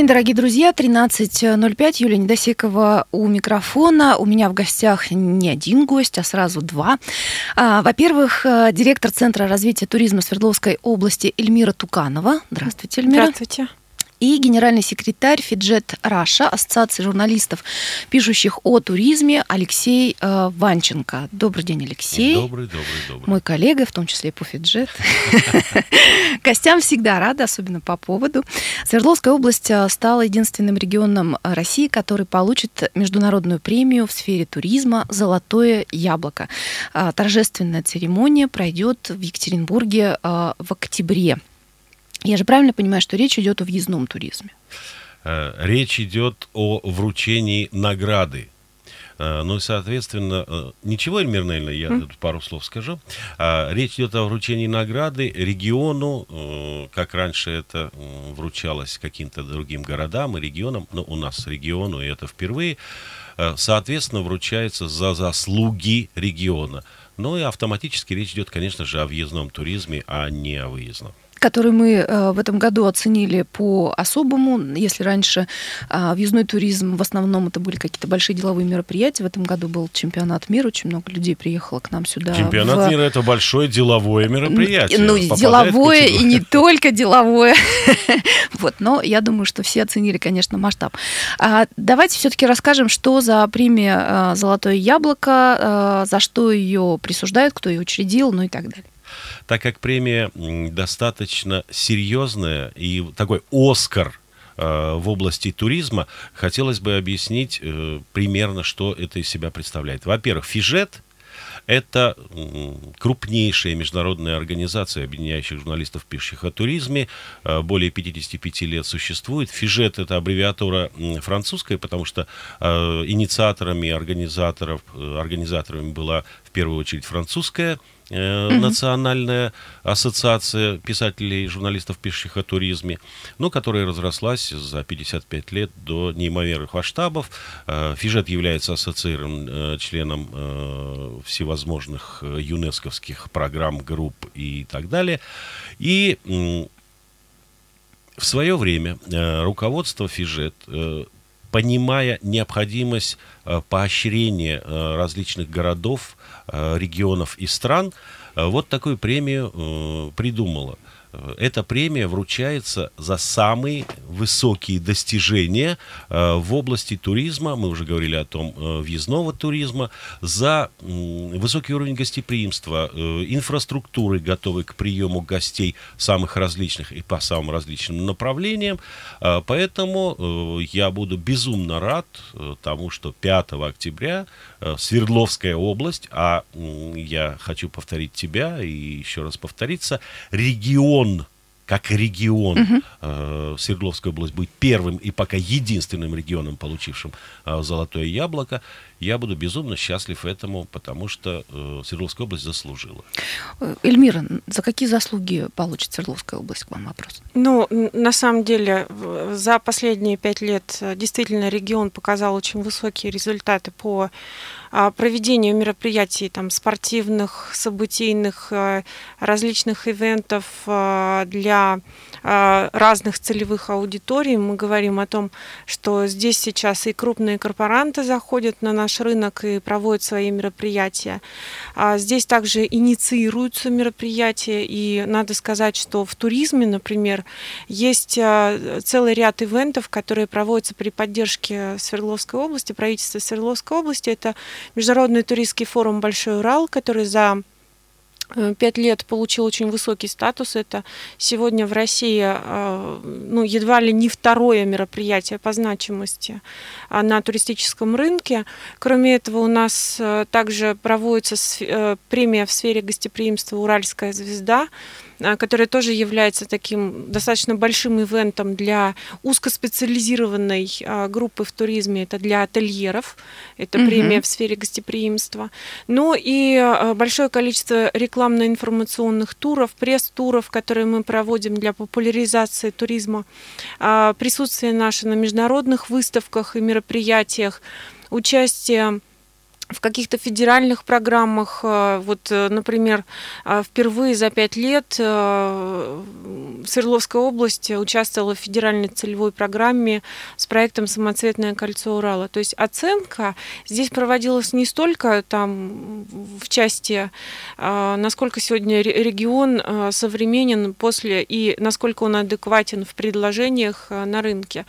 День, дорогие друзья. 13.05. Юлия Недосекова у микрофона. У меня в гостях не один гость, а сразу два. А, во-первых, э, директор Центра развития туризма Свердловской области Эльмира Туканова. Здравствуйте, Эльмира. Здравствуйте и генеральный секретарь Фиджет Раша, Ассоциации журналистов, пишущих о туризме, Алексей э, Ванченко. Добрый день, Алексей. Добрый, добрый, добрый. Мой коллега, в том числе и по Фиджет. Гостям всегда рада, особенно по поводу. Свердловская область э, стала единственным регионом России, который получит международную премию в сфере туризма «Золотое яблоко». Э, торжественная церемония пройдет в Екатеринбурге э, в октябре. Я же правильно понимаю, что речь идет о въездном туризме? Э, речь идет о вручении награды. Э, ну и, соответственно, э, ничего, Эльмир Нельна, я mm. пару слов скажу. Речь идет о вручении награды региону, как раньше это вручалось каким-то другим городам и регионам, но у нас региону, и это впервые, соответственно, вручается за заслуги региона. Ну и автоматически речь идет, конечно же, о въездном туризме, а не о выездном который мы э, в этом году оценили по-особому. Если раньше а, въездной туризм в основном это были какие-то большие деловые мероприятия, в этом году был чемпионат мира, очень много людей приехало к нам сюда. Чемпионат в... мира это большое деловое мероприятие. Ну, деловое и не только деловое. вот, но я думаю, что все оценили, конечно, масштаб. А, давайте все-таки расскажем, что за премия а, «Золотое яблоко», а, за что ее присуждают, кто ее учредил, ну и так далее так как премия достаточно серьезная и такой Оскар э, в области туризма, хотелось бы объяснить э, примерно, что это из себя представляет. Во-первых, Фижет это крупнейшая международная организация, объединяющих журналистов, пишущих о туризме. Э, более 55 лет существует. Фижет – это аббревиатура французская, потому что инициаторами, организаторов, организаторами была в первую очередь французская mm-hmm. Национальная ассоциация писателей и журналистов, пишущих о туризме, но которая разрослась за 55 лет до неимоверных масштабов. Э, Фижет является ассоциированным э, членом всевозможных юнесковских программ, групп и так далее. И в свое время руководство Фижет понимая необходимость поощрения различных городов, регионов и стран, вот такую премию придумала – эта премия вручается за самые высокие достижения э, в области туризма, мы уже говорили о том, э, въездного туризма, за высокий уровень гостеприимства, э, инфраструктуры, готовой к приему гостей самых различных и по самым различным направлениям. Поэтому я буду безумно рад тому, что 5 октября Свердловская область, а я хочу повторить тебя и еще раз повториться, регион регион, как регион, угу. э, Свердловская область будет первым и пока единственным регионом, получившим э, золотое яблоко. Я буду безумно счастлив этому, потому что э, Свердловская область заслужила. Э, Эльмира, за какие заслуги получит Свердловская область? К вам вопрос. Ну, на самом деле, за последние пять лет э, действительно регион показал очень высокие результаты по а, проведению мероприятий там, спортивных, событийных, э, различных ивентов для разных целевых аудиторий. Мы говорим о том, что здесь сейчас и крупные корпоранты заходят на наш рынок и проводят свои мероприятия. А здесь также инициируются мероприятия, и надо сказать, что в туризме, например, есть целый ряд ивентов, которые проводятся при поддержке Свердловской области, правительства Свердловской области. Это Международный туристский форум «Большой Урал», который за пять лет получил очень высокий статус. Это сегодня в России э, ну, едва ли не второе мероприятие по значимости а, на туристическом рынке. Кроме этого, у нас э, также проводится премия в сфере гостеприимства «Уральская звезда», которая тоже является таким достаточно большим ивентом для узкоспециализированной а, группы в туризме. Это для ательеров, это угу. премия в сфере гостеприимства. Ну и а, большое количество рекламно-информационных туров, пресс-туров, которые мы проводим для популяризации туризма, присутствие наше на международных выставках и мероприятиях, участие в каких-то федеральных программах. Э, вот, э, например, э, впервые за пять лет Свердловская область участвовала в федеральной целевой программе с проектом «Самоцветное кольцо Урала». То есть оценка здесь проводилась не столько там в части, насколько сегодня регион современен после и насколько он адекватен в предложениях на рынке.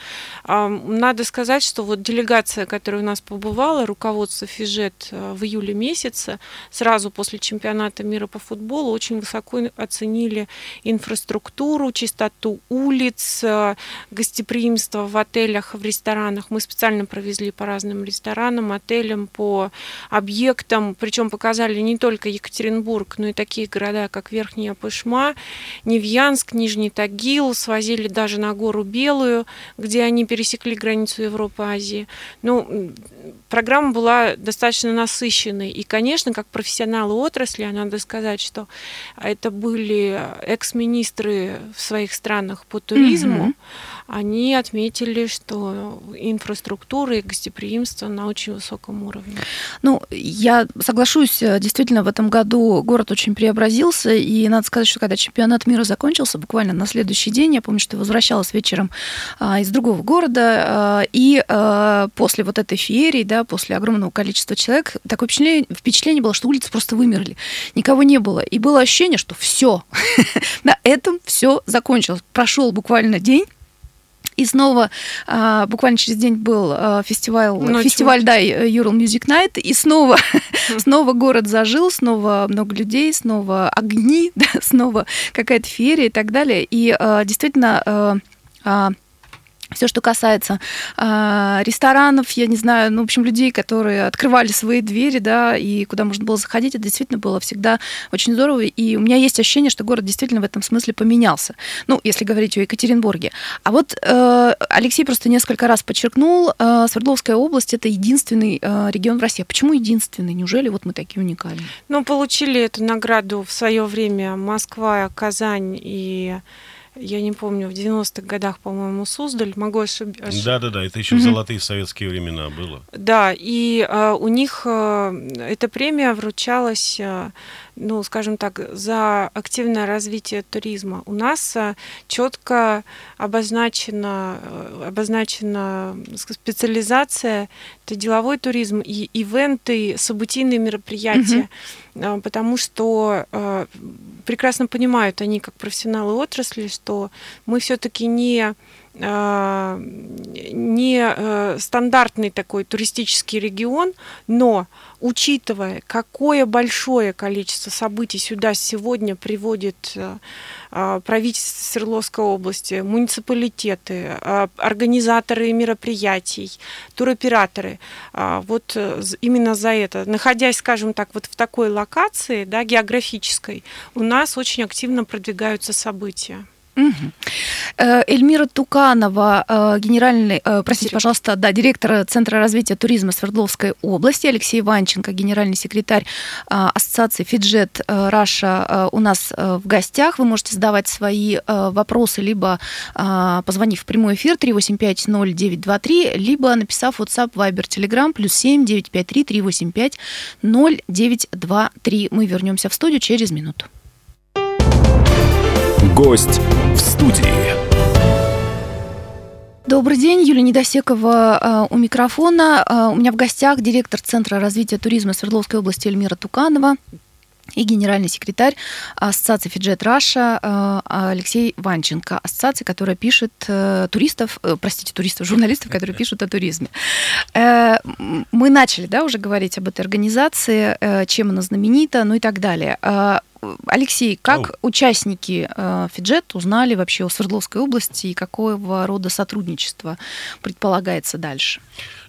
Надо сказать, что вот делегация, которая у нас побывала, руководство ФИЖЕ лет э, в июле месяце, сразу после чемпионата мира по футболу, очень высоко оценили инфраструктуру, чистоту улиц, э, гостеприимство в отелях, в ресторанах. Мы специально провезли по разным ресторанам, отелям, по объектам, причем показали не только Екатеринбург, но и такие города, как Верхняя Пышма, Невьянск, Нижний Тагил, свозили даже на гору Белую, где они пересекли границу Европы, Азии. Ну, программа была достаточно насыщенной. И, конечно, как профессионалы отрасли, надо сказать, что это были экс-министры в своих странах по туризму. Mm-hmm они отметили, что инфраструктура и гостеприимство на очень высоком уровне. Ну, я соглашусь, э, действительно, в этом году город очень преобразился, и надо сказать, что когда чемпионат мира закончился, буквально на следующий день, я помню, что возвращалась вечером а, из другого города, а, и а, после вот этой феерии, да, после огромного количества человек, такое впечатление, впечатление было, что улицы просто вымерли, никого не было, и было ощущение, что все, на этом все закончилось. Прошел буквально день, и снова а, буквально через день был а, фестиваль, Ночью. фестиваль да, Ural Music Night, и снова, снова город зажил, снова много людей, снова огни, да, снова какая-то феерия и так далее. И а, действительно все, что касается э, ресторанов, я не знаю, ну, в общем, людей, которые открывали свои двери, да, и куда можно было заходить, это действительно было всегда очень здорово. И у меня есть ощущение, что город действительно в этом смысле поменялся. Ну, если говорить о Екатеринбурге. А вот э, Алексей просто несколько раз подчеркнул, э, Свердловская область это единственный э, регион в России. Почему единственный? Неужели вот мы такие уникальные? Ну, получили эту награду в свое время Москва, Казань и я не помню, в 90-х годах, по-моему, Суздаль, могу ошибиться. Да-да-да, это еще mm-hmm. в золотые советские времена было. Да, и э, у них э, эта премия вручалась э, ну, скажем так, за активное развитие туризма. У нас э, четко обозначена, э, обозначена специализация, это деловой туризм и ивенты, событийные мероприятия, mm-hmm. потому что прекрасно понимают они, как профессионалы отрасли, что мы все-таки не не стандартный такой туристический регион, но учитывая, какое большое количество событий сюда сегодня приводит э, правительство Свердловской области, муниципалитеты, организаторы мероприятий, туроператоры, вот э, именно за это, находясь, скажем так, вот в такой локации, да, географической, у нас очень активно продвигаются события. Угу. Эльмира Туканова, э, генеральный, э, простите, пожалуйста, да, директор Центра развития туризма Свердловской области, Алексей Ванченко, генеральный секретарь Ассоциации Фиджет Раша у нас в гостях. Вы можете задавать свои вопросы, либо позвонив в прямой эфир 3850923, либо написав WhatsApp, Viber, Telegram, плюс 7 953 385 0923. Мы вернемся в студию через минуту. Гость в студии. Добрый день, Юлия Недосекова э, у микрофона. Э, у меня в гостях директор Центра развития туризма Свердловской области Эльмира Туканова и генеральный секретарь Ассоциации Фиджет Раша э, Алексей Ванченко, ассоциации, которая пишет туристов, простите, туристов, журналистов, которые пишут о туризме. Мы начали, да, уже говорить об этой организации, чем она знаменита, ну и так далее. Алексей, как oh. участники э, Фиджет узнали вообще о Свердловской области и какого рода сотрудничество предполагается дальше?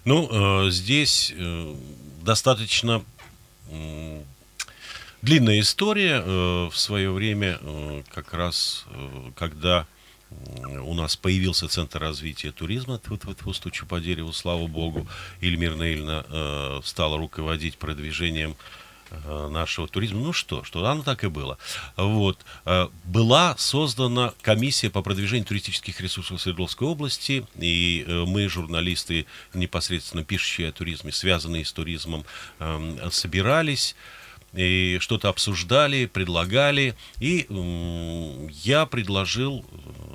Ну, э, здесь э, достаточно длинная история. Э, в свое время, э, как раз, когда у нас появился Центр развития туризма, вот, вот, вот стучу по дереву, слава богу, Ильмир Нейльна э, стала руководить продвижением Э, нашего туризма. Ну что, что оно так и было. Вот. Э, была создана комиссия по продвижению туристических ресурсов Свердловской области, и э, мы, журналисты, непосредственно пишущие о туризме, связанные с туризмом, эм, собирались и что-то обсуждали, предлагали, и я предложил,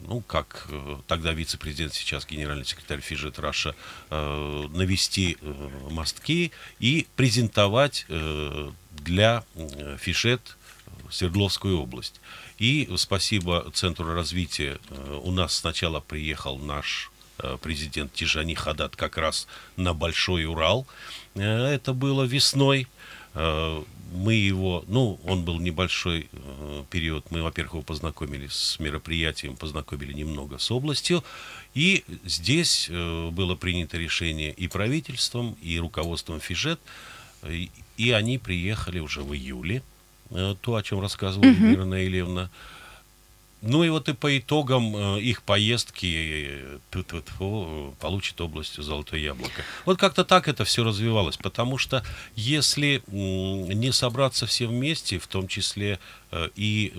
ну, как э, тогда вице-президент, сейчас генеральный секретарь Фиджет Раша, э, навести э, мостки и презентовать для Фишет Свердловскую область. И спасибо Центру развития, у нас сначала приехал наш президент Тижани Хадат как раз на Большой Урал. Это было весной мы его, ну, он был небольшой э, период, мы, во-первых, его познакомились с мероприятием, познакомили немного с областью, и здесь э, было принято решение и правительством, и руководством Фижет, и, и они приехали уже в июле, э, то, о чем рассказывала mm-hmm. Мира Ильевна, ну и вот и по итогам э, их поездки э, получит область Золотое Яблоко. Вот как-то так это все развивалось, потому что если не собраться все вместе, в том числе э, и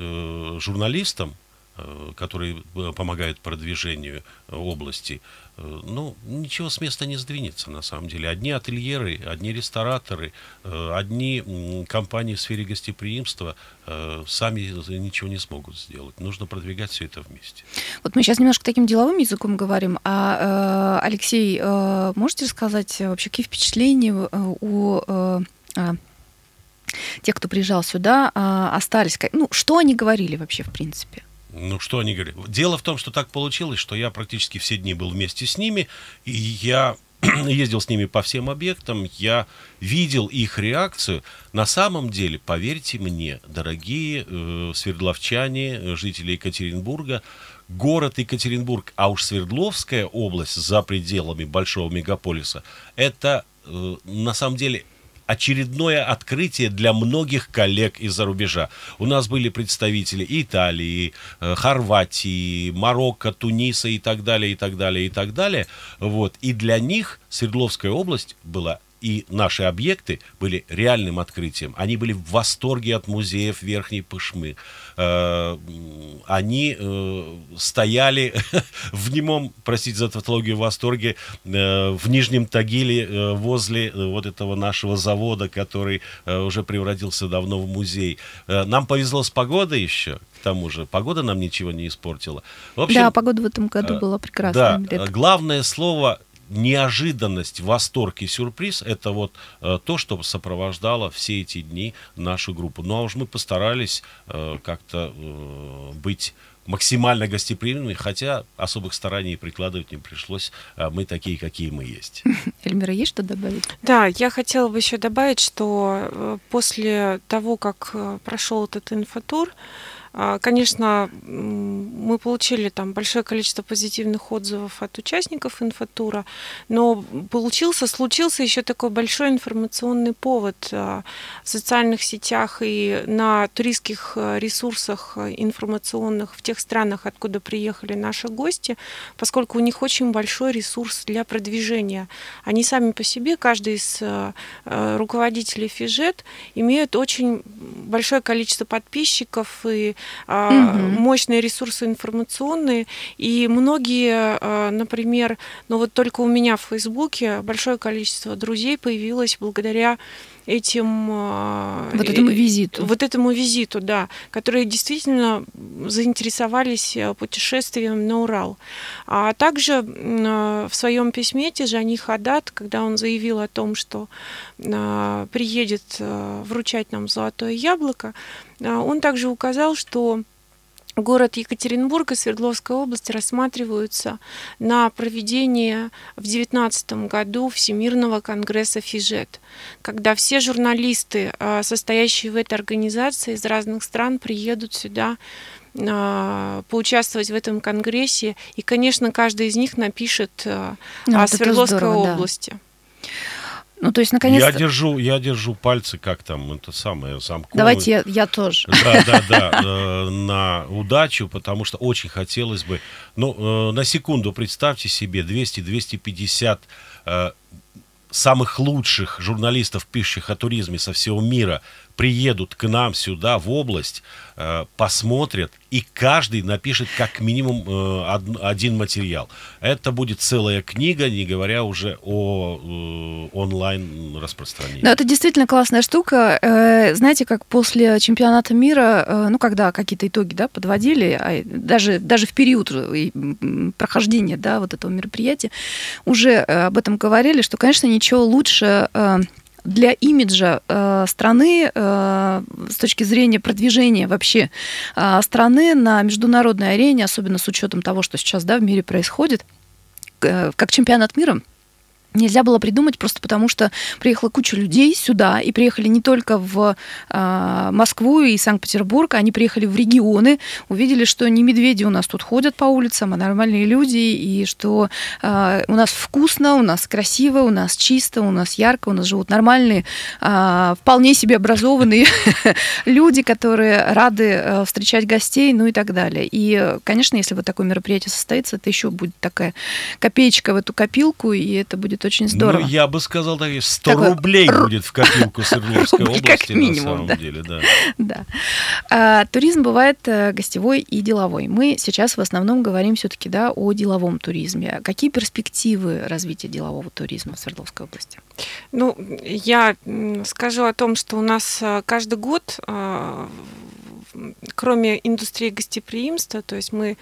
журналистам, которые помогают продвижению области, Э, ну, ничего с места не сдвинется, на самом деле. Одни ательеры, одни рестораторы, э, одни компании в сфере гостеприимства э, сами ничего не смогут сделать. Нужно продвигать все это вместе. Вот мы сейчас немножко таким деловым языком говорим. А, Алексей, можете рассказать вообще, какие впечатления у а, тех, кто приезжал сюда, а, остались? Ну, что они говорили вообще, в принципе? Ну, что они говорят? Дело в том, что так получилось, что я практически все дни был вместе с ними, и я ездил с ними по всем объектам, я видел их реакцию. На самом деле, поверьте мне, дорогие э, свердловчане, жители Екатеринбурга, город Екатеринбург, а уж Свердловская область за пределами большого мегаполиса, это э, на самом деле очередное открытие для многих коллег из-за рубежа. У нас были представители Италии, э, Хорватии, Марокко, Туниса и так далее, и так далее, и так далее. Вот. И для них Свердловская область была и наши объекты были реальным открытием. Они были в восторге от музеев Верхней Пышмы. Э, они э, стояли в немом, простите за тавтологию, восторге э, в Нижнем Тагиле возле вот этого нашего завода, который уже превратился давно в музей. Нам повезло с погодой еще, к тому же. Погода нам ничего не испортила. В общем, да, погода в этом году была прекрасная. Да, главное слово неожиданность, восторг и сюрприз – это вот э, то, что сопровождало все эти дни нашу группу. Ну а уж мы постарались э, как-то э, быть максимально гостеприимными, хотя особых стараний прикладывать не пришлось. А мы такие, какие мы есть. Эльмира, есть что добавить? Да, я хотела бы еще добавить, что после того, как прошел этот инфотур, конечно, мы получили там большое количество позитивных отзывов от участников инфотура, но получился, случился еще такой большой информационный повод а, в социальных сетях и на туристских а, ресурсах информационных в тех странах, откуда приехали наши гости, поскольку у них очень большой ресурс для продвижения. Они сами по себе, каждый из руководителей Фижет, имеют очень большое количество подписчиков и угу. мощные ресурсы информационные, и многие, а, например, ну вот только у меня в Фейсбуке большое количество друзей появилось благодаря этим... А, вот этому визиту. Вот этому визиту, да, которые действительно заинтересовались путешествием на Урал. А также в своем письме Тижани Хадат, когда он заявил о том, что приедет вручать нам золотое яблоко, он также указал, что город Екатеринбург и Свердловская область рассматриваются на проведение в 2019 году Всемирного конгресса Фижет, когда все журналисты, а, состоящие в этой организации из разных стран, приедут сюда а, поучаствовать в этом конгрессе. И, конечно, каждый из них напишет а, ну, о Свердловской здорово, области. Да. Ну, то есть, наконец-то... Я держу, я держу пальцы, как там, это самое, замковые. Давайте я, я тоже. Да, да, да, э, на удачу, потому что очень хотелось бы... Ну, э, на секунду представьте себе 200-250 э, самых лучших журналистов, пишущих о туризме со всего мира, приедут к нам сюда, в область, э, посмотрят, и каждый напишет как минимум э, один материал. Это будет целая книга, не говоря уже о э, онлайн распространении. Да, это действительно классная штука. Знаете, как после чемпионата мира, ну, когда какие-то итоги да, подводили, а даже, даже в период прохождения да, вот этого мероприятия, уже об этом говорили, что, конечно, ничего лучше для имиджа э, страны э, с точки зрения продвижения вообще э, страны на международной арене, особенно с учетом того, что сейчас да, в мире происходит, э, как чемпионат мира, нельзя было придумать просто потому, что приехала куча людей сюда, и приехали не только в э, Москву и Санкт-Петербург, они приехали в регионы, увидели, что не медведи у нас тут ходят по улицам, а нормальные люди, и что э, у нас вкусно, у нас красиво, у нас чисто, у нас ярко, у нас живут нормальные, э, вполне себе образованные люди, которые рады э, встречать гостей, ну и так далее. И, конечно, если вот такое мероприятие состоится, это еще будет такая копеечка в эту копилку, и это будет будет очень здорово. Ну, я бы сказал, так, 100 Такой... рублей будет в копилку Свердловской области, как минимум, на самом да. деле, да. да. А, туризм бывает э, гостевой и деловой. Мы сейчас в основном говорим все-таки да, о деловом туризме. Какие перспективы развития делового туризма в Свердловской области? Ну, я скажу о том, что у нас э, каждый год э, кроме индустрии гостеприимства, то есть мы,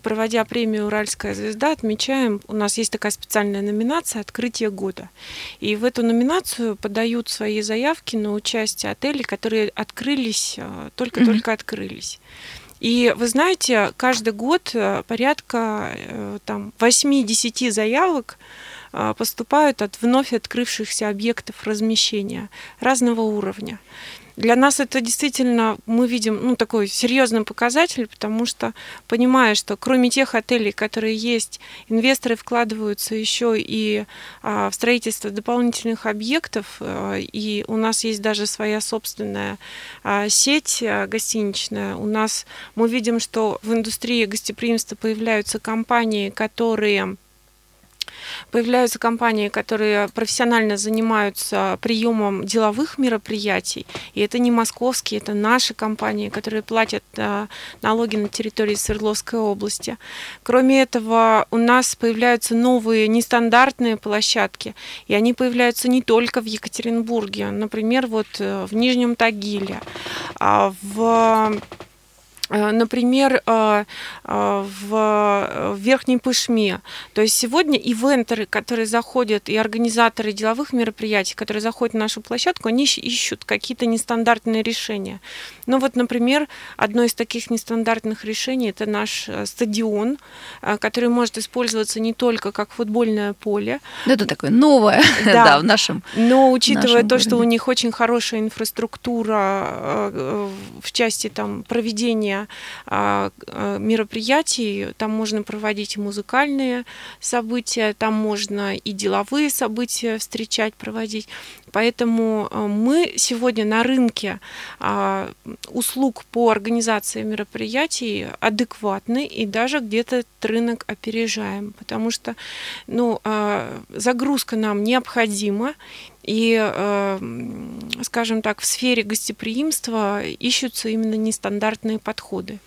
проводя премию «Уральская звезда», отмечаем, у нас есть такая специальная номинация «Открытие года». И в эту номинацию подают свои заявки на участие отели, которые открылись, э, только-только mm-hmm. открылись. И вы знаете, каждый год э, порядка э, там, 8-10 заявок поступают от вновь открывшихся объектов размещения разного уровня. Для нас это действительно, мы видим, ну, такой серьезный показатель, потому что, понимая, что кроме тех отелей, которые есть, инвесторы вкладываются еще и а, в строительство дополнительных объектов, а, и у нас есть даже своя собственная а, сеть а, гостиничная. У нас мы видим, что в индустрии гостеприимства появляются компании, которые Появляются компании, которые профессионально занимаются приемом деловых мероприятий. И это не московские, это наши компании, которые платят э, налоги на территории Свердловской области. Кроме этого, у нас появляются новые нестандартные площадки. И они появляются не только в Екатеринбурге. Например, вот э, в Нижнем Тагиле, а в например, э, э, в Верхней Пышме. То есть сегодня ивентеры, которые заходят, и организаторы деловых мероприятий, которые заходят на нашу площадку, они ищут какие-то нестандартные решения. Ну вот, например, одно из таких нестандартных решений – это наш стадион, который может использоваться не только как футбольное поле. Да, это такое новое да, да, в нашем Но учитывая нашем то, что у них очень хорошая инфраструктура в части там, проведения мероприятий. Там можно проводить и музыкальные события, там можно и деловые события встречать, проводить. Поэтому а, мы сегодня на рынке услуг по организации мероприятий адекватны и даже где-то рынок опережаем, потому что ну, загрузка нам необходима, и, э, скажем так, в сфере гостеприимства ищутся именно нестандартные подходы.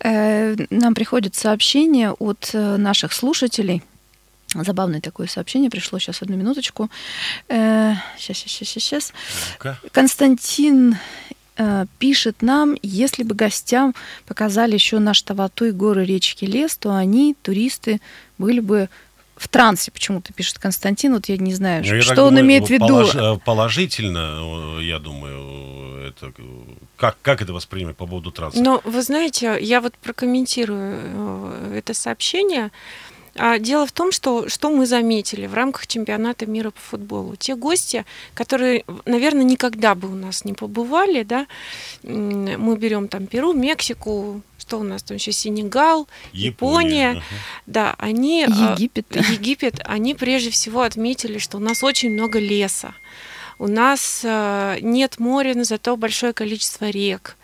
Э, нам приходит сообщение от э, наших слушателей. Забавное такое сообщение пришло. Сейчас одну минуточку. Сейчас, сейчас, сейчас, сейчас. Константин пишет нам, если бы гостям показали еще наш Таватуй, горы, речки, лес, то они, туристы, были бы в трансе почему-то пишет Константин. Вот я не знаю, ну, я что он думаю, имеет в виду. Полож, э, положительно, я думаю, это как, как это воспринимать по поводу транса? Ну, вы знаете, я вот прокомментирую э, это сообщение. А, дело в том, что, что мы заметили в рамках чемпионата мира по футболу. Те гости, которые, наверное, никогда бы у нас не побывали, да, мы берем там Перу, Мексику, что у нас там еще Сенегал, Япония, Япония ага. да, они а, Египет, Египет, они прежде всего отметили, что у нас очень много леса, у нас а, нет моря, но зато большое количество рек.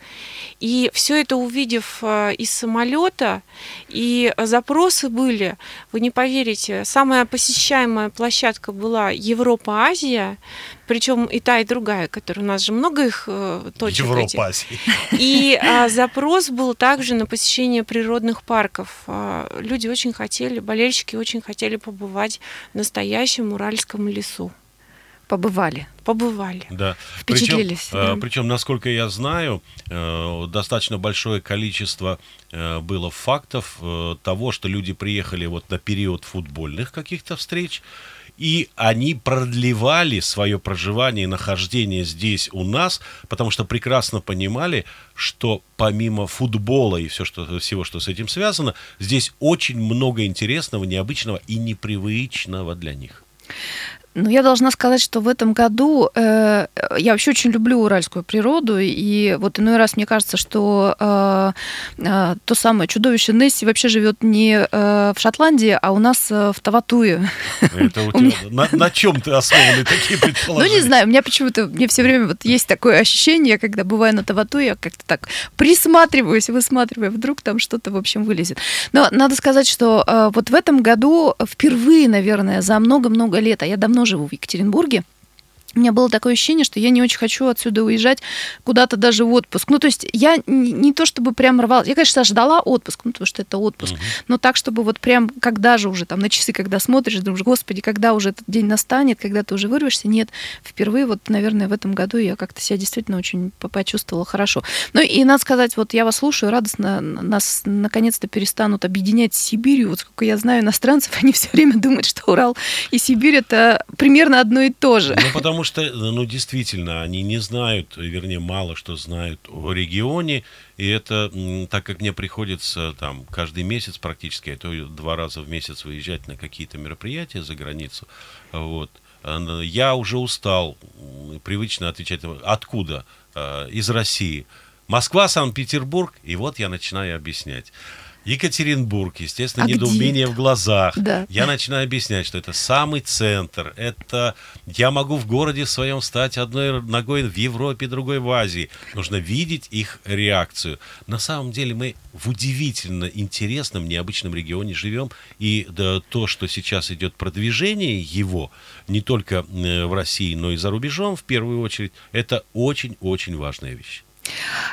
И все это увидев э, из самолета, и запросы были, вы не поверите, самая посещаемая площадка была Европа-Азия, причем и та, и другая, которая у нас же много их э, точек. Европа-Азия. И а, запрос был также на посещение природных парков. А, люди очень хотели, болельщики очень хотели побывать в настоящем Уральском лесу побывали. Побывали. Да. Впечатлились. Причем, да. причем, насколько я знаю, э, достаточно большое количество э, было фактов э, того, что люди приехали вот на период футбольных каких-то встреч, и они продлевали свое проживание и нахождение здесь у нас, потому что прекрасно понимали, что помимо футбола и все, что, всего, что с этим связано, здесь очень много интересного, необычного и непривычного для них. Ну, я должна сказать, что в этом году э, я вообще очень люблю уральскую природу, и вот иной раз мне кажется, что э, э, то самое чудовище Несси вообще живет не э, в Шотландии, а у нас э, в Таватуе. Это у тебя, на, на чем ты основаны такие предположения? Ну, не знаю, у меня почему-то, мне все время вот есть такое ощущение, когда бываю на Таватуе, я как-то так присматриваюсь, высматриваю, вдруг там что-то, в общем, вылезет. Но надо сказать, что э, вот в этом году впервые, наверное, за много-много лет, а я давно живу в Екатеринбурге, у меня было такое ощущение, что я не очень хочу отсюда уезжать куда-то даже в отпуск. Ну, то есть я не, не то чтобы прям рвалась. Я, конечно, ждала отпуск, ну, потому что это отпуск. Uh-huh. Но так, чтобы вот прям, когда же уже там на часы, когда смотришь, думаешь, господи, когда уже этот день настанет, когда ты уже вырвешься. Нет, впервые вот, наверное, в этом году я как-то себя действительно очень почувствовала хорошо. Ну, и надо сказать, вот я вас слушаю, радостно нас наконец-то перестанут объединять с Сибирью. Вот сколько я знаю иностранцев, они все время думают, что Урал и Сибирь это примерно одно и то же. Ну, потому что, ну, действительно, они не знают, вернее, мало что знают о регионе, и это, так как мне приходится там каждый месяц практически, а то два раза в месяц выезжать на какие-то мероприятия за границу, вот, я уже устал привычно отвечать, откуда? А, из России. Москва, Санкт-Петербург, и вот я начинаю объяснять. Екатеринбург, естественно, а недоумение в глазах. Да. Я начинаю объяснять, что это самый центр. Это я могу в городе своем стать одной ногой в Европе, другой в Азии. Нужно видеть их реакцию. На самом деле мы в удивительно интересном, необычном регионе живем. И да, то, что сейчас идет продвижение его, не только э, в России, но и за рубежом, в первую очередь, это очень-очень важная вещь.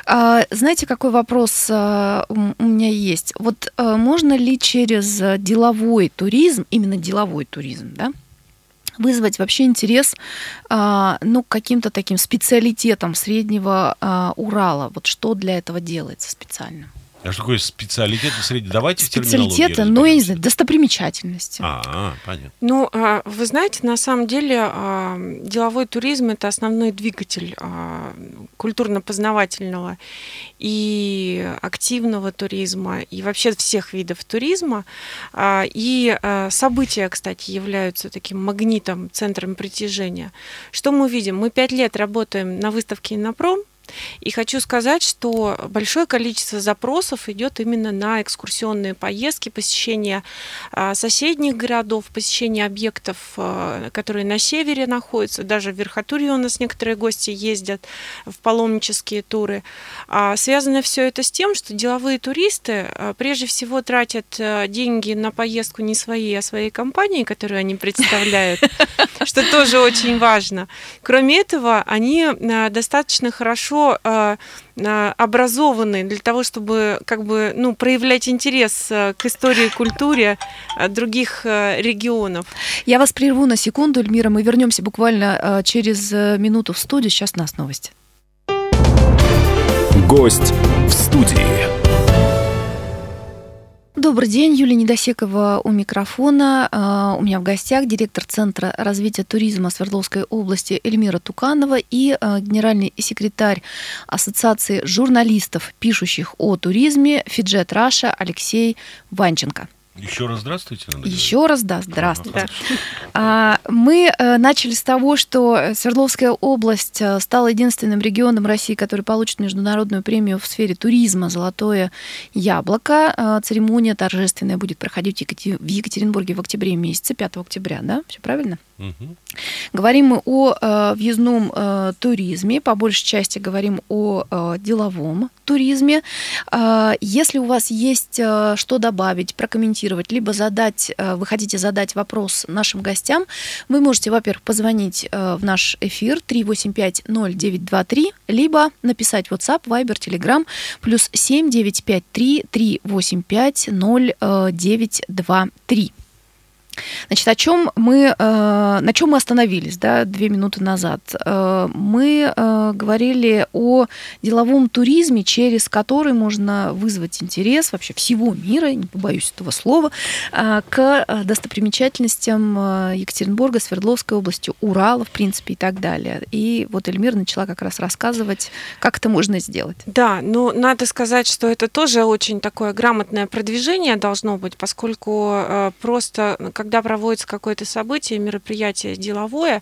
А, знаете, какой вопрос а, у меня есть? Вот а, можно ли через деловой туризм, именно деловой туризм, да, вызвать вообще интерес ну, к каким-то таким специалитетам среднего Урала? Вот что для этого делается специально? А что такое специалитет среди? Давайте Специалитеты, ну, я не знаю, достопримечательности. А, понятно. Ну, а, вы знаете, на самом деле а, деловой туризм – это основной двигатель а, культурно-познавательного и активного туризма, и вообще всех видов туризма. И события, кстати, являются таким магнитом, центром притяжения. Что мы видим? Мы пять лет работаем на выставке «Инопром», и хочу сказать, что большое количество запросов идет именно на экскурсионные поездки, посещение а, соседних городов, посещение объектов, а, которые на севере находятся. Даже в Верхотурье у нас некоторые гости ездят в паломнические туры. А, связано все это с тем, что деловые туристы прежде всего тратят деньги на поездку не свои, а своей компании, которую они представляют, что тоже очень важно. Кроме этого, они достаточно хорошо хорошо э, э, образованы для того, чтобы как бы ну проявлять интерес э, к истории и культуре других регионов. Я вас прерву на секунду, Эльмира. Мы вернемся буквально через минуту в студию. Сейчас у нас новости. Гость в студии. Добрый день, Юлия Недосекова у микрофона. А, у меня в гостях директор Центра развития туризма Свердловской области Эльмира Туканова и а, генеральный секретарь Ассоциации журналистов, пишущих о туризме Фиджет Раша Алексей Ванченко. Еще раз здравствуйте. Надо Еще раз, да, здравствуйте. А, мы э, начали с того, что Свердловская область э, стала единственным регионом России, который получит международную премию в сфере туризма «Золотое яблоко». А, церемония торжественная будет проходить в Екатеринбурге в октябре месяце, 5 октября, да? Все правильно? Говорим мы о э, въездном э, туризме, по большей части говорим о э, деловом туризме. Э, если у вас есть э, что добавить, прокомментировать, либо задать, э, вы хотите задать вопрос нашим гостям, вы можете, во-первых, позвонить э, в наш эфир 3850923, либо написать WhatsApp, Viber, Telegram, плюс 7953 385 0923. Значит, о чем мы, э, на чем мы остановились, да, две минуты назад? Э, мы э, говорили о деловом туризме, через который можно вызвать интерес вообще всего мира, не побоюсь этого слова, к достопримечательностям Екатеринбурга, Свердловской области, Урала, в принципе, и так далее. И вот Эльмир начала как раз рассказывать, как это можно сделать. Да, но надо сказать, что это тоже очень такое грамотное продвижение должно быть, поскольку просто, как когда проводится какое-то событие, мероприятие деловое,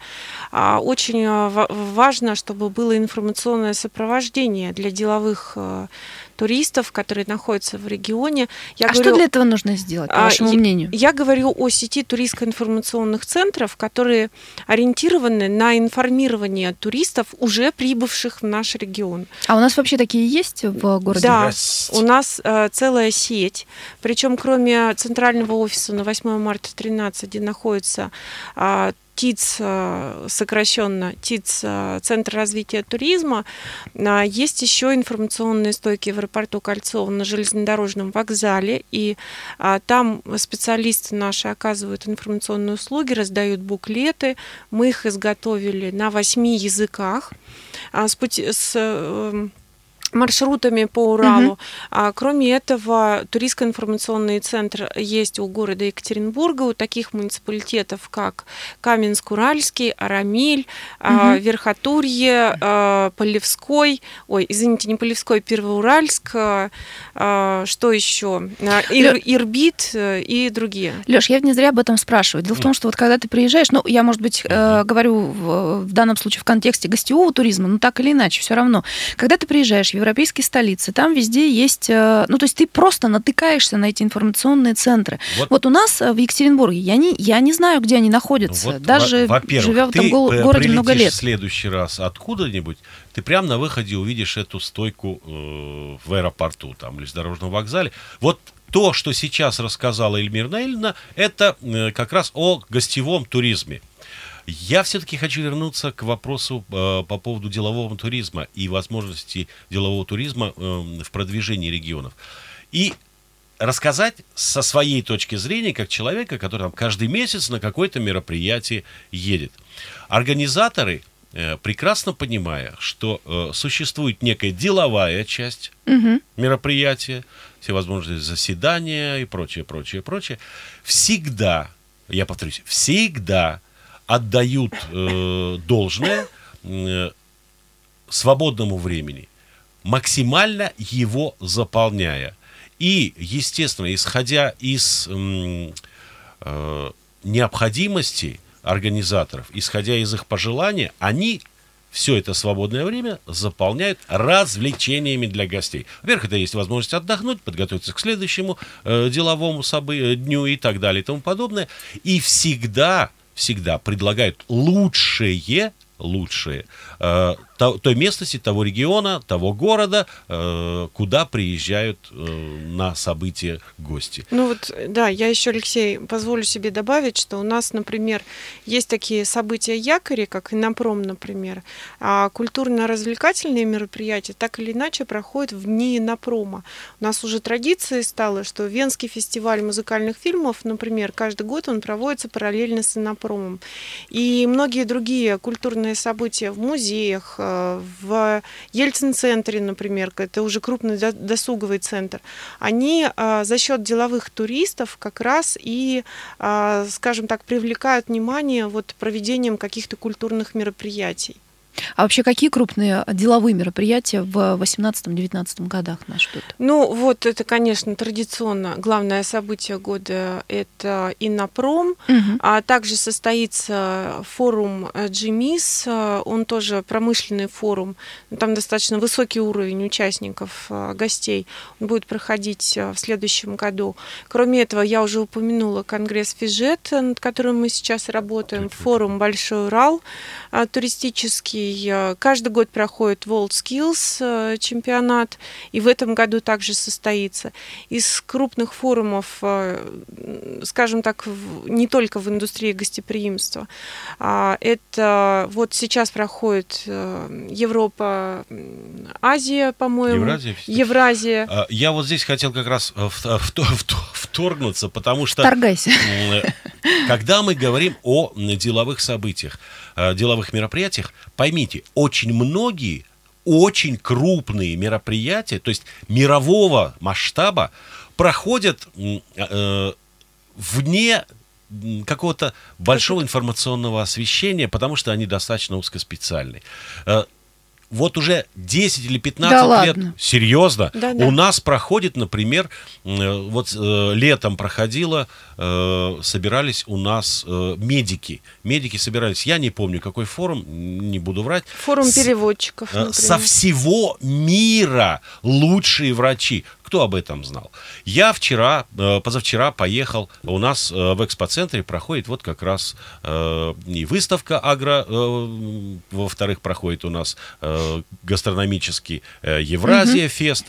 а, очень а, важно, чтобы было информационное сопровождение для деловых э, туристов, которые находятся в регионе. Я а говорю, что для этого нужно сделать, по а, вашему я, мнению? Я говорю о сети туристско-информационных центров, которые ориентированы на информирование туристов, уже прибывших в наш регион. А у нас вообще такие есть в городе? Да, у нас э, целая сеть. Причем кроме центрального офиса на 8 марта 13, где находится э, ТИЦ, э, сокращенно ТИЦ, э, Центр развития туризма. А, есть еще информационные стойки в аэропорту Кольцово на железнодорожном вокзале, и а, там специалисты наши оказывают информационные услуги, раздают буклеты. Мы их изготовили на восьми языках а, с, с эм, маршрутами по Уралу. Угу. А, кроме этого, туристско-информационный центр есть у города Екатеринбурга, у таких муниципалитетов, как Каменск-Уральский, Арамиль, угу. Верхотурье, а, Полевской, ой, извините, не Полевской, Первоуральск, а, что еще? Ир, Ирбит э, и другие. Леш, я не зря об этом спрашиваю. Дело в том, что вот когда ты приезжаешь, ну, я, может быть, э, говорю в, в данном случае в контексте гостевого туризма, но так или иначе, все равно. Когда ты приезжаешь в европейские столицы, там везде есть, э, ну, то есть ты просто натыкаешься на эти информационные центры. Вот, вот у нас э, в Екатеринбурге, я не, я не знаю, где они находятся, вот, даже живя в этом го- городе много лет. в следующий раз откуда-нибудь, ты прямо на выходе увидишь эту стойку э, в аэропорту, там, или с дорожном вокзале. Вот то, что сейчас рассказала Эльмира Наильевна, это э, как раз о гостевом туризме. Я все-таки хочу вернуться к вопросу э, по поводу делового туризма и возможности делового туризма э, в продвижении регионов. И рассказать со своей точки зрения, как человека, который там каждый месяц на какое-то мероприятие едет. Организаторы, э, прекрасно понимая, что э, существует некая деловая часть угу. мероприятия, все возможности заседания и прочее, прочее, прочее, всегда, я повторюсь, всегда отдают э, должное э, свободному времени, максимально его заполняя. И, естественно, исходя из э, необходимости организаторов, исходя из их пожелания, они все это свободное время заполняют развлечениями для гостей. Во-первых, это есть возможность отдохнуть, подготовиться к следующему э, деловому событию, дню и так далее и тому подобное. И всегда всегда предлагают лучшее, лучшее э, той местности, того региона, того города, э, куда приезжают э, на события гости. Ну вот, да, я еще, Алексей, позволю себе добавить, что у нас, например, есть такие события якори, как Инопром, например, а культурно-развлекательные мероприятия так или иначе проходят вне Инопрома. У нас уже традицией стало, что Венский фестиваль музыкальных фильмов, например, каждый год он проводится параллельно с Инопромом. И многие другие культурные события в музеях, Э, в Ельцин-центре, например, это уже крупный досуговый центр, они э, за счет деловых туристов как раз и, э, скажем так, привлекают внимание вот проведением каких-то культурных мероприятий. А вообще какие крупные деловые мероприятия в 18-19 годах нас ждут? Ну, вот это, конечно, традиционно главное событие года – это Иннопром, Мгм. а также состоится форум GMIS, э, он тоже промышленный форум, там достаточно высокий уровень участников, э, гостей, он будет проходить э, в следующем году. Кроме этого, я уже упомянула Конгресс Фижет, над которым мы сейчас работаем, форум Большой Урал э, туристический. Э, Каждый год проходит World Skills э, чемпионат, и в этом году также состоится. Из крупных форумов, э, скажем так, не только в индустрии гостеприимства, а, это вот сейчас проходит Европа, Азия, по-моему. Евразия. Евразия. А, Я вот здесь хотел как раз вторгнуться, потому что Торгайся. когда мы говорим о деловых событиях, деловых мероприятиях, поймите, очень многие очень крупные мероприятия, то есть мирового масштаба, проходят э, вне какого-то большого информационного освещения, потому что они достаточно узкоспециальны. Вот уже 10 или 15 Да лет, ладно? серьезно, Да-да. у нас проходит, например, э, вот э, летом проходило, э, собирались у нас медики. Медики собирались, я не помню, какой форум, не буду врать. Форум С- переводчиков, например. Со всего мира лучшие врачи. Кто об этом знал? Я вчера, э, позавчера поехал, у нас э, в экспоцентре проходит вот как раз э, и выставка агро, во-вторых, проходит у нас гастрономический Евразия фест.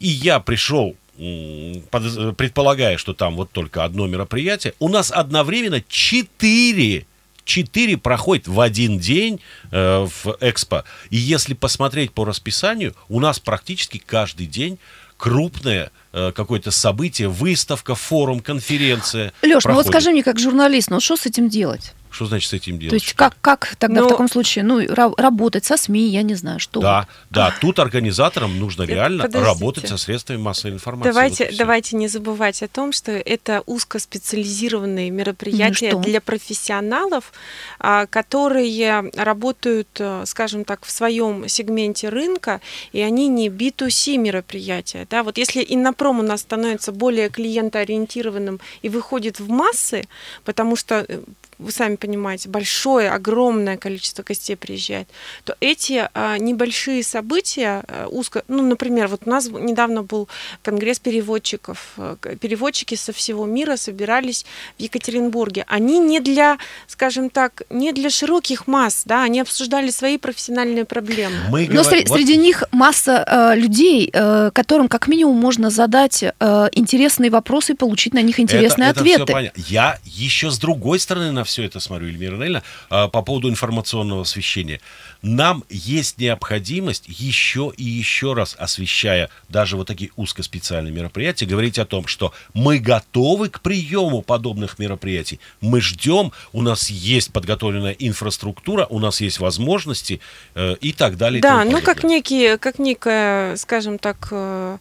И я пришел предполагая, что там вот только одно мероприятие, у нас одновременно четыре четыре проходит в один день э, в Экспо. И если посмотреть по расписанию, у нас практически каждый день крупное э, какое-то событие, выставка, форум, конференция. Леш, ну вот проходит. скажи мне, как журналист, ну что с этим делать? Что значит с этим делать? То есть как, как тогда в Ну- таком случае, ну, ра- работать со СМИ, я не знаю, что? Да, да, тут организаторам нужно реально подождите. работать со средствами массовой информации. Давайте, Вот давайте не забывать о том, что это узкоспециализированные мероприятия Ну что? для профессионалов, а, которые работают, э, скажем так, в своем сегменте рынка, и они не B2C мероприятия. Да? Вот если Иннопром у нас становится более клиентоориентированным и выходит в массы, потому что э, вы сами понимаете, большое, огромное количество гостей приезжает, то эти а, небольшие события, а, узко, ну, например, вот у нас недавно был конгресс переводчиков, к- переводчики со всего мира собирались в Екатеринбурге. Они не для, скажем так, не для широких масс, да, они обсуждали свои профессиональные проблемы. Мы Но говорим- сре- вот среди них масса э, людей, э, которым как минимум можно задать э, интересные вопросы и получить на них интересные это, это ответы. понятно. Я еще с другой стороны на все это смотрю, Эльмира Нелли, по поводу информационного освещения. Нам есть необходимость еще и еще раз, освещая даже вот такие узкоспециальные мероприятия, говорить о том, что мы готовы к приему подобных мероприятий. Мы ждем, у нас есть подготовленная инфраструктура, у нас есть возможности э, и так далее. Да, ну как некие, как некое, скажем так, э,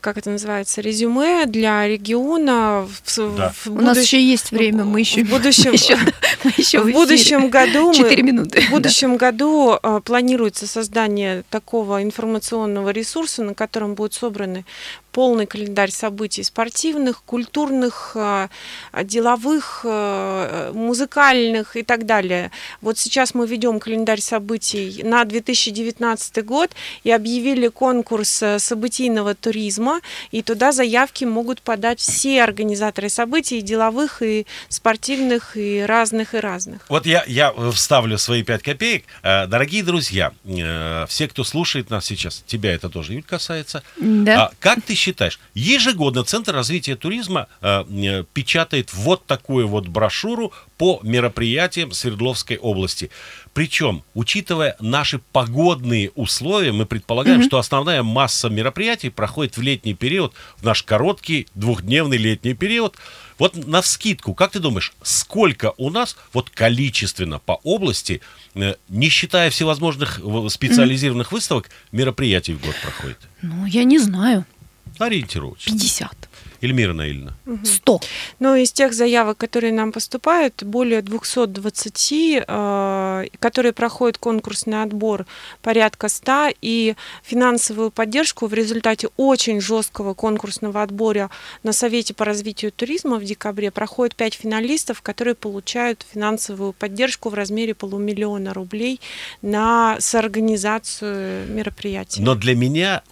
как это называется, резюме для региона в, Да. в У нас будущ- еще есть время, мы еще в будущем, еще, мы еще в будущем году мы- Четыре минуты. В будущем году э, планируется создание такого информационного ресурса, на котором будут собраны полный календарь событий спортивных, культурных, э, деловых, э, музыкальных и так далее. Вот сейчас мы ведем календарь событий на 2019 год и объявили конкурс э, событийного туризма, и туда заявки могут подать все организаторы событий, и деловых, и спортивных, и разных, и разных. Вот я, я вставлю свои пять копеек. Дорогие друзья, э, все, кто слушает нас сейчас, тебя это тоже, Юль, касается. Да. А как ты считаешь, ежегодно Центр развития туризма э, э, печатает вот такую вот брошюру по мероприятиям Свердловской области. Причем, учитывая наши погодные условия, мы предполагаем, что основная масса мероприятий проходит в летний период, в наш короткий двухдневный летний период. Вот на вскидку, как ты думаешь, сколько у нас вот количественно по области, э, не считая всевозможных э, специализированных выставок, мероприятий в год проходит? Ну, я не знаю. Ориентировочно. 50. Эльмира Наильевна. 100. Но из тех заявок, которые нам поступают, более 220, э, которые проходят конкурсный отбор, порядка 100, и финансовую поддержку в результате очень жесткого конкурсного отбора на Совете по развитию туризма в декабре проходит 5 финалистов, которые получают финансовую поддержку в размере полумиллиона рублей на соорганизацию мероприятий. Но для меня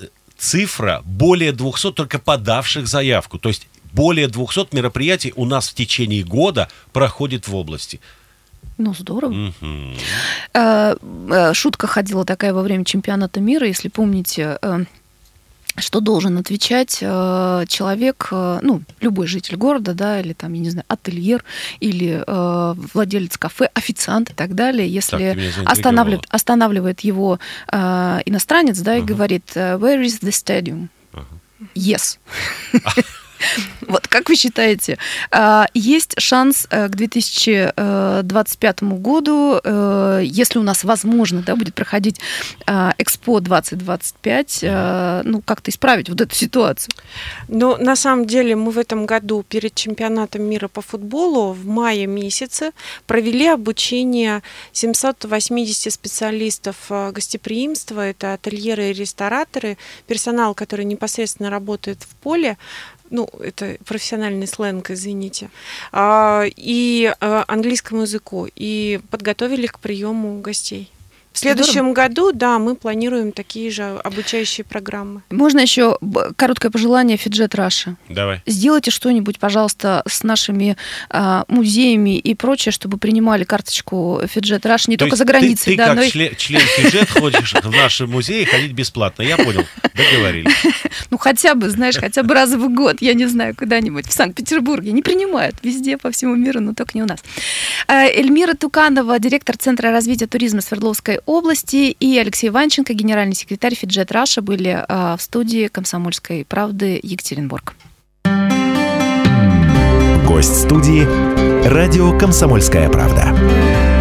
цифра более 200 только подавших заявку. То есть более 200 мероприятий у нас в течение года проходит в области. Ну, здорово. Э, Шутка ходила такая во время чемпионата мира, если помните, э, что должен отвечать э, человек, э, ну, любой житель города, да, или там, я не знаю, ательер, или э, владелец кафе, официант и так далее, Так, если заинтриговала. останавливает, останавливает его э, иностранец, да, и Ага. говорит, э, where is the stadium? Ага. Yes. Вот как вы считаете, а, есть шанс э, к 2025 году, э, если у нас возможно, да, будет проходить а, Экспо 2025, э, ну как-то исправить вот эту ситуацию? Но на самом деле мы в этом году перед чемпионатом мира по футболу в мае месяце провели обучение 780 специалистов э, гостеприимства. Это ательеры и рестораторы, персонал, который непосредственно работает в поле. Ну, это профессиональный сленг, извините. А, И э, английскому языку. И подготовили к приему гостей. В следующем году, да, мы планируем такие же обучающие программы. Можно еще короткое пожелание Фиджет Раша. Давай. Сделайте что-нибудь, пожалуйста, с нашими а, музеями и прочее, чтобы принимали карточку Фиджет Раш не То только есть за границей, Ты, ты да, как но и- член, член Фиджет ходишь в наши музеи ходить бесплатно. Я понял. Договорились. Ну, хотя бы, знаешь, хотя бы раз в год, я не знаю, куда-нибудь в Санкт-Петербурге. Не принимают везде, по всему миру, но только не у нас. Э, Эльмира Туканова, директор Центра развития туризма Свердловской области, и Алексей Ванченко, генеральный секретарь Фиджет Раша, были э, в студии «Комсомольской правды» Екатеринбург. Гость студии «Радио Комсомольская правда».